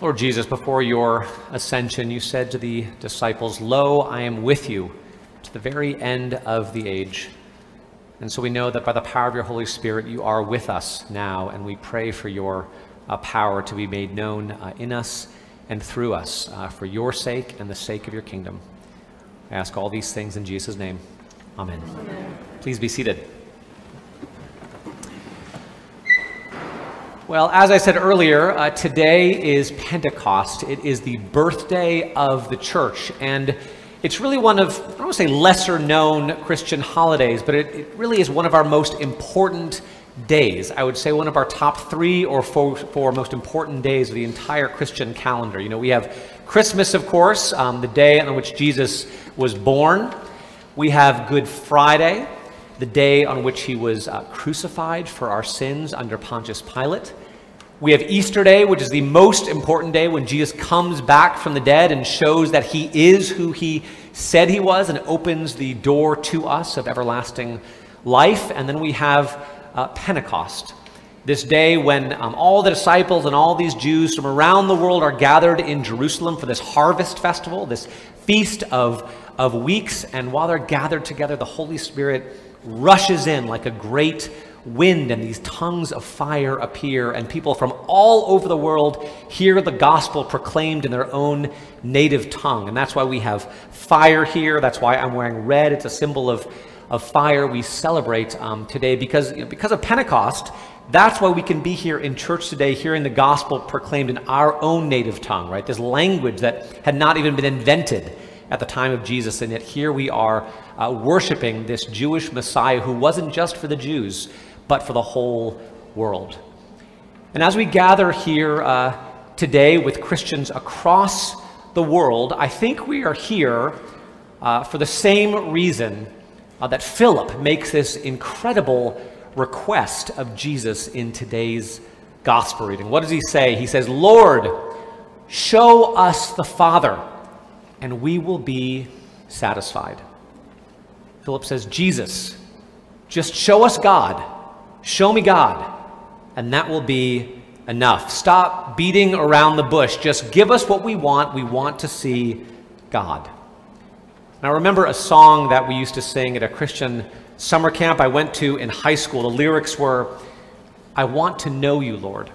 Lord Jesus, before your ascension, you said to the disciples, Lo, I am with you to the very end of the age. And so we know that by the power of your Holy Spirit, you are with us now, and we pray for your uh, power to be made known uh, in us and through us uh, for your sake and the sake of your kingdom. I ask all these things in Jesus' name. Amen. Amen. Please be seated. Well, as I said earlier, uh, today is Pentecost. It is the birthday of the church. And it's really one of, I don't want to say lesser known Christian holidays, but it, it, really is one of our most important days. I would say one of our top three or four, four most important days of the entire Christian calendar. You know, we have Christmas, of course, um, the day on which Jesus was born. We have Good Friday, the day on which he was uh, crucified for our sins under Pontius Pilate. We have Easter Day, which is the most important day when Jesus comes back from the dead and shows that he is who he said he was and opens the door to us of everlasting life. And then we have uh, Pentecost, this day when um, all the disciples and all these Jews from around the world are gathered in Jerusalem for this harvest festival, this feast of, of weeks. And while they're gathered together, the Holy Spirit rushes in like a great wind and these tongues of fire appear, and people from all over the world hear the gospel proclaimed in their own native tongue. And that's why we have fire here. That's why I'm wearing red. It's a symbol of, of fire we celebrate um, today because, you know, because of Pentecost. That's why we can be here in church today, hearing the gospel proclaimed in our own native tongue, right? This language that had not even been invented at the time of Jesus, and yet here we are uh, worshiping this Jewish Messiah who wasn't just for the Jews, but for the whole world. And as we gather here uh, today with Christians across the world, I think we are here uh, for the same reason uh, that Philip makes this incredible request of Jesus in today's gospel reading. What does he say? He says, Lord, show us the Father and we will be satisfied. Philip says, Jesus, just show us God. Show me God, and that will be enough. Stop beating around the bush. Just give us what we want. We want to see God. I remember a song that we used to sing at a Christian summer camp I went to in high school. The lyrics were, I want to know you, Lord.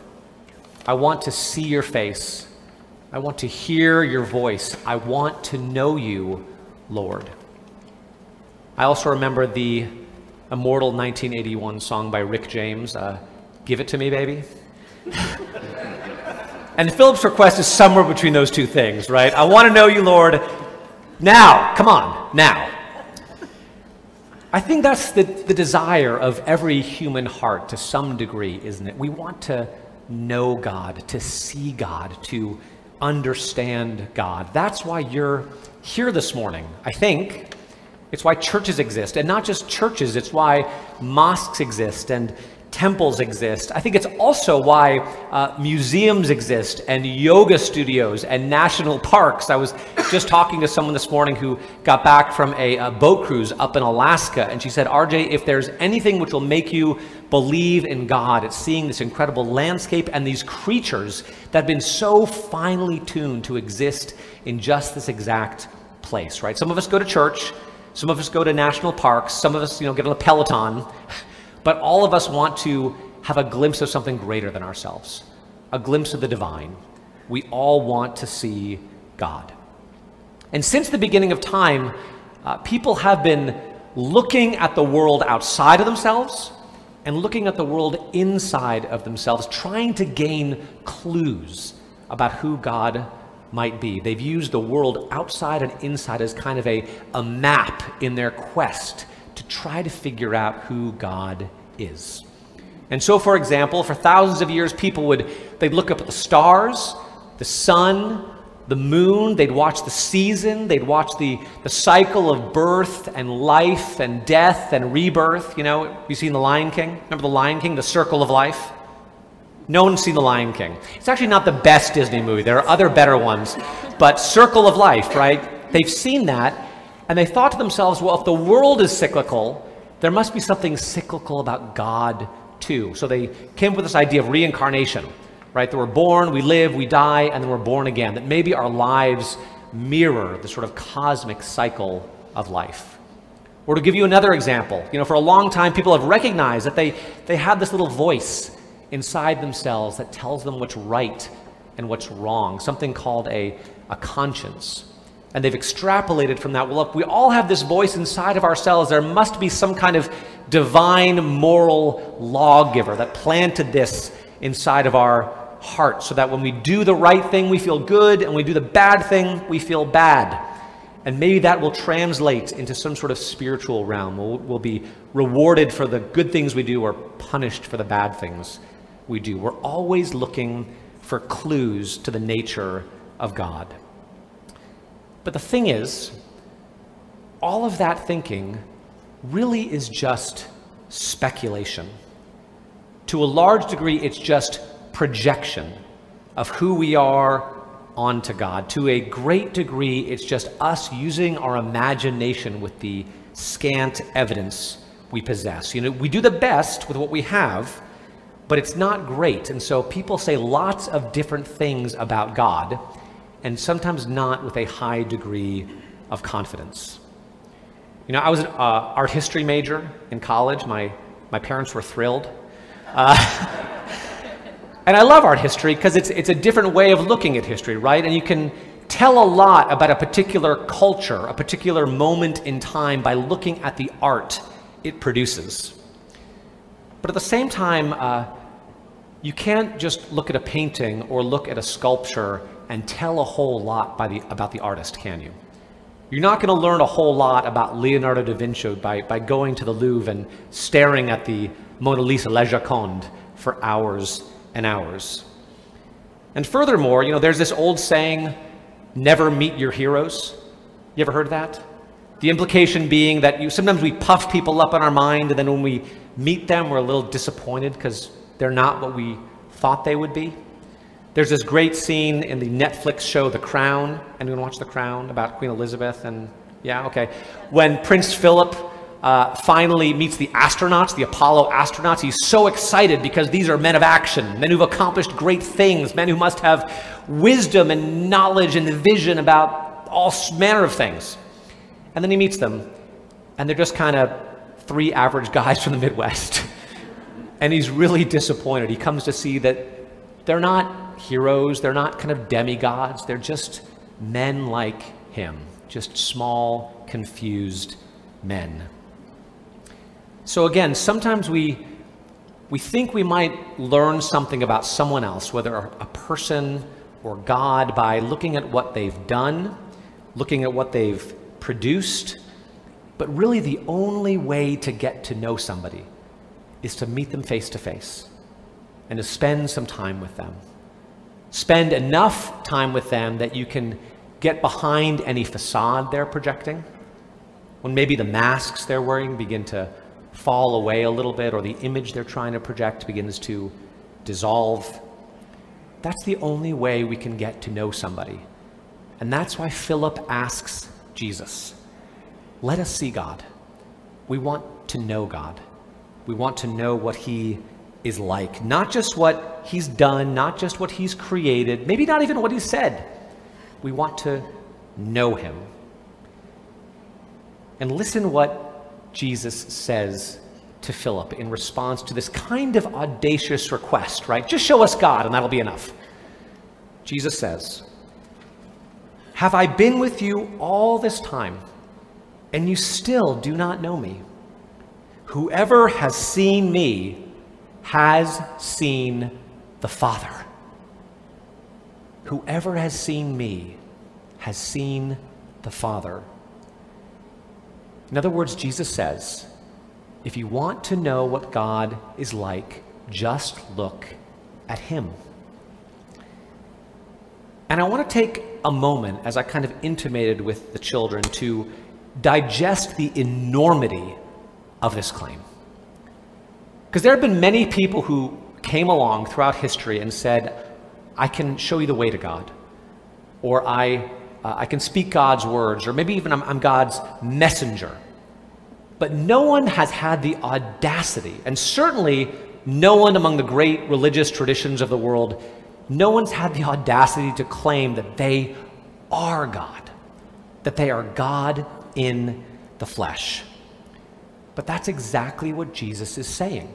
I want to see your face. I want to hear your voice. I want to know you, Lord. I also remember the immortal 1981 song by Rick James, uh, Give It to Me, Baby. and Philip's request is somewhere between those two things, right? I want to know you, Lord. Now, come on, now. I think that's the, the desire of every human heart to some degree, isn't it? We want to know God, to see God, to understand God. That's why you're here this morning, I think. It's why churches exist. And not just churches, it's why mosques exist and temples exist. I think it's also why uh, museums exist and yoga studios and national parks. I was just talking to someone this morning who got back from a, a, boat cruise up in Alaska, and she said, RJ, if there's anything which will make you believe in God, it's seeing this incredible landscape and these creatures that have been so finely tuned to exist in just this exact place, right? Some of us go to church. Some of us go to national parks. Some of us, you know, get on a Peloton. But all of us want to have a glimpse of something greater than ourselves, a glimpse of the divine. We all want to see God. And since the beginning of time, uh, people have been looking at the world outside of themselves and looking at the world inside of themselves, trying to gain clues about who God might be. They've used the world outside and inside as kind of a, a map in their quest to try to figure out who God is. And so, for example, for thousands of years, people would they'd look up at the stars, the sun, the moon, they'd watch the season, they'd watch the, the cycle of birth and life and death and rebirth. You know, you seen The Lion King? Remember The Lion King, the circle of life? No one's seen The Lion King. It's actually not the best Disney movie. There are other better ones. But Circle of Life, right? They've seen that, and they thought to themselves, well, if the world is cyclical, there must be something cyclical about God too. So they came up with this idea of reincarnation. right? That we're born, we live, we die, and then we're born again. That maybe our lives mirror the sort of cosmic cycle of life. Or to give you another example, you know, for a long time people have recognized that they, they have this little voice inside themselves that tells them what's right and what's wrong, something called a, a conscience. And they've extrapolated from that. Well, look, we all have this voice inside of ourselves. There must be some kind of divine moral lawgiver that planted this inside of our heart so that when we do the right thing, we feel good, and we do the bad thing, we feel bad. And maybe that will translate into some sort of spiritual realm. We'll, we'll be rewarded for the good things we do or punished for the bad things we do. We're always looking for clues to the nature of God. But the thing is, all of that thinking really is just speculation. To a large degree, it's just projection of who we are onto God. To a great degree, it's just us using our imagination with the scant evidence we possess. You know, we do the best with what we have, but it's not great. And so people say lots of different things about God, and sometimes not with a high degree of confidence. You know, I was an uh, art history major in college. My, my parents were thrilled. Uh, and I love art history because it's, it's a different way of looking at history, right? And you can tell a lot about a particular culture, a particular moment in time by looking at the art it produces. But at the same time, uh, you can't just look at a painting or look at a sculpture and tell a whole lot the, about the artist, can you? You're not going to learn a whole lot about Leonardo da Vinci by, by going to the Louvre and staring at the Mona Lisa, La Joconde, for hours and hours. And furthermore, you know, there's this old saying, never meet your heroes. You ever heard that? The implication being that you, sometimes we puff people up in our mind, and then when we meet them, we're a little disappointed because they're not what we thought they would be. There's this great scene in the Netflix show The Crown. Anyone watch The Crown about Queen Elizabeth? And yeah, okay. When Prince Philip uh, finally meets the astronauts, the Apollo astronauts, he's so excited because these are men of action, men who've accomplished great things, men who must have wisdom and knowledge and vision about all manner of things. And then he meets them, and they're just kind of three average guys from the Midwest. and he's really disappointed. He comes to see that they're not heroes, they're not kind of demigods, they're just men like him, just small, confused men. So again, sometimes we we think we might learn something about someone else, whether a person or God, by looking at what they've done, looking at what they've produced. But really, the only way to get to know somebody is to meet them face to face and to spend some time with them. Spend enough time with them that you can get behind any facade they're projecting. When maybe the masks they're wearing begin to fall away a little bit or the image they're trying to project begins to dissolve. That's the only way we can get to know somebody. And that's why Philip asks Jesus, let us see God. We want to know God. We want to know what he is like. Not just what he's done, not just what he's created, maybe not even what he said. We want to know him. And listen what Jesus says to Philip in response to this kind of audacious request, right? Just show us God and that'll be enough. Jesus says, Have I been with you all this time and you still do not know me? Whoever has seen me has seen the Father. Whoever has seen me has seen the Father. In other words, Jesus says, if you want to know what God is like, just look at Him. And I want to take a moment, as I kind of intimated with the children, to digest the enormity of this claim. Because there have been many people who came along throughout history and said, I can show you the way to God, or I, uh, I can speak God's words, or maybe even I'm, I'm God's messenger. But no one has had the audacity, and certainly no one among the great religious traditions of the world No one's had the audacity to claim that they are God, that they are God in the flesh. But that's exactly what Jesus is saying.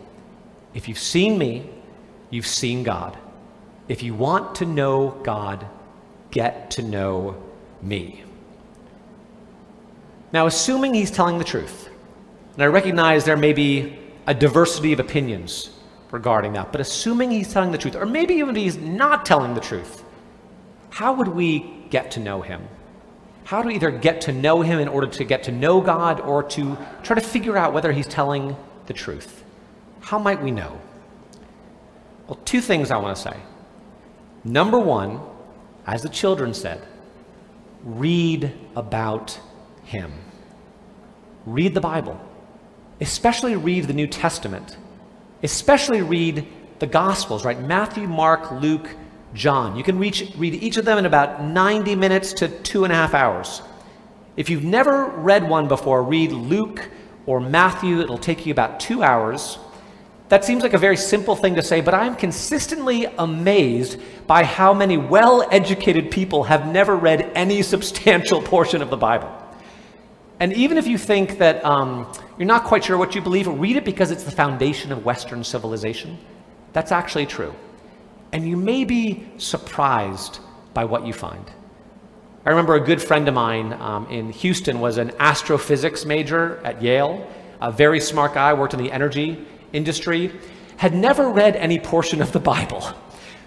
If you've seen me, you've seen God. If you want to know God, get to know me. Now, assuming he's telling the truth, and I recognize there may be a diversity of opinions regarding that, but assuming he's telling the truth, or maybe even if he's not telling the truth, how would we get to know him? How to either get to know him in order to get to know God or to try to figure out whether he's telling the truth? How might we know? Well, two things I want to say. Number one, as the children said, read about him. Read the Bible, especially read the New Testament, especially read the Gospels, right? Matthew, Mark, Luke, John. You can reach, read each of them in about 90 minutes to two and a half hours. If you've never read one before, read Luke or Matthew. It'll take you about two hours. That seems like a very simple thing to say, but I'm consistently amazed by how many well educated people have never read any substantial portion of the Bible. And even if you think that um, you're not quite sure what you believe, read it because it's the foundation of Western civilization. That's actually true. And you may be surprised by what you find. I remember a good friend of mine um, in Houston was an astrophysics major at Yale, a very smart guy, worked in the energy industry, had never read any portion of the Bible.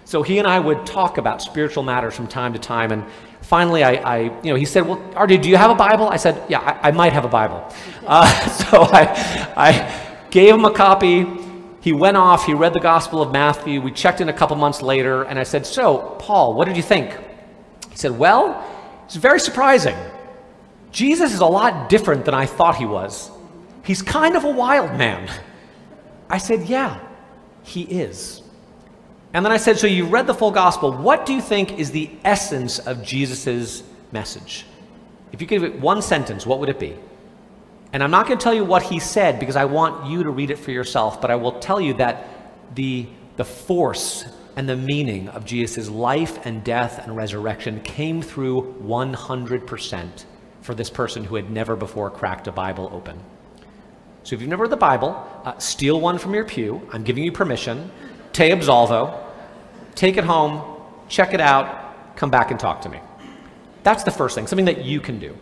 So he and I would talk about spiritual matters from time to time. And finally, I, I you know, he said, well, RJ, do you have a Bible? I said, yeah, I, I might have a Bible. Uh, so I, I gave him a copy. He went off, he read the Gospel of Matthew. We checked in a couple months later, and I said, so, Paul, what did you think? He said, well, it's very surprising. Jesus is a lot different than I thought he was. He's kind of a wild man. I said, yeah, he is. And then I said, So you read the full gospel. What do you think is the essence of Jesus' message? If you could give it one sentence, what would it be? And I'm not going to tell you what he said because I want you to read it for yourself, but I will tell you that the, the force and the meaning of Jesus' life and death and resurrection came through 100% for this person who had never before cracked a Bible open. So if you've never read the Bible, uh, steal one from your pew. I'm giving you permission. Te absolvo take it home, check it out, come back and talk to me. That's the first thing, something that you can do.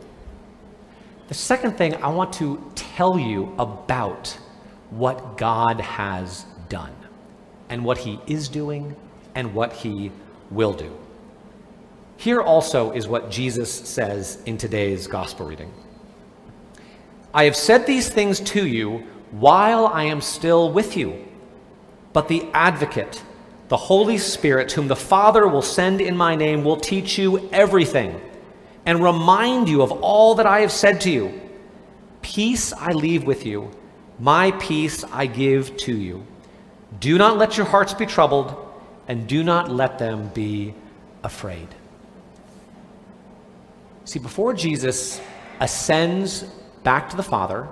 The second thing, I want to tell you about what God has done and what he is doing and what he will do. Here also is what Jesus says in today's gospel reading. I have said these things to you while I am still with you, but the advocate, the Holy Spirit, whom the Father will send in my name, will teach you everything and remind you of all that I have said to you. Peace I leave with you, my peace I give to you. Do not let your hearts be troubled, and do not let them be afraid. See, before Jesus ascends back to the Father,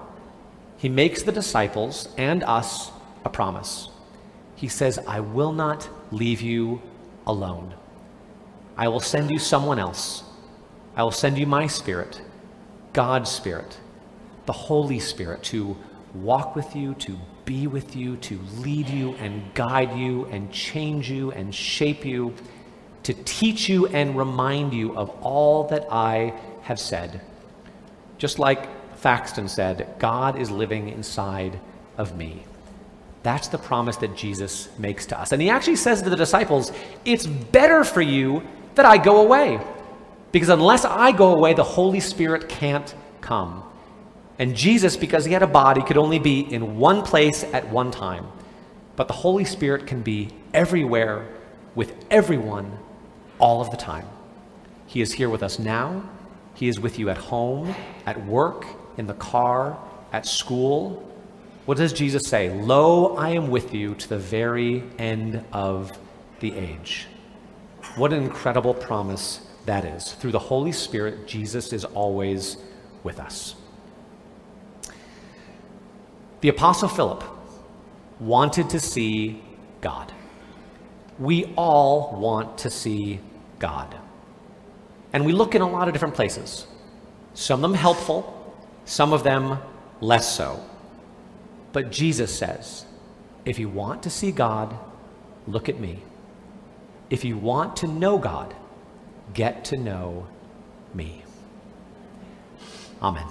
he makes the disciples and us a promise he says, I will not leave you alone. I will send you someone else. I will send you my Spirit, God's Spirit, the Holy Spirit, to walk with you, to be with you, to lead you and guide you and change you and shape you, to teach you and remind you of all that I have said. Just like Thaxton said, God is living inside of me. That's the promise that Jesus makes to us. And he actually says to the disciples, It's better for you that I go away. Because unless I go away, the Holy Spirit can't come. And Jesus, because he had a body, could only be in one place at one time. But the Holy Spirit can be everywhere with everyone all of the time. He is here with us now. He is with you at home, at work, in the car, at school, what does Jesus say? Lo, I am with you to the very end of the age. What an incredible promise that is. Through the Holy Spirit, Jesus is always with us. The Apostle Philip wanted to see God. we all want to see God. And we look in a lot of different places, some of them helpful, some of them less so. But Jesus says, if you want to see God, look at me. If you want to know God, get to know me. Amen.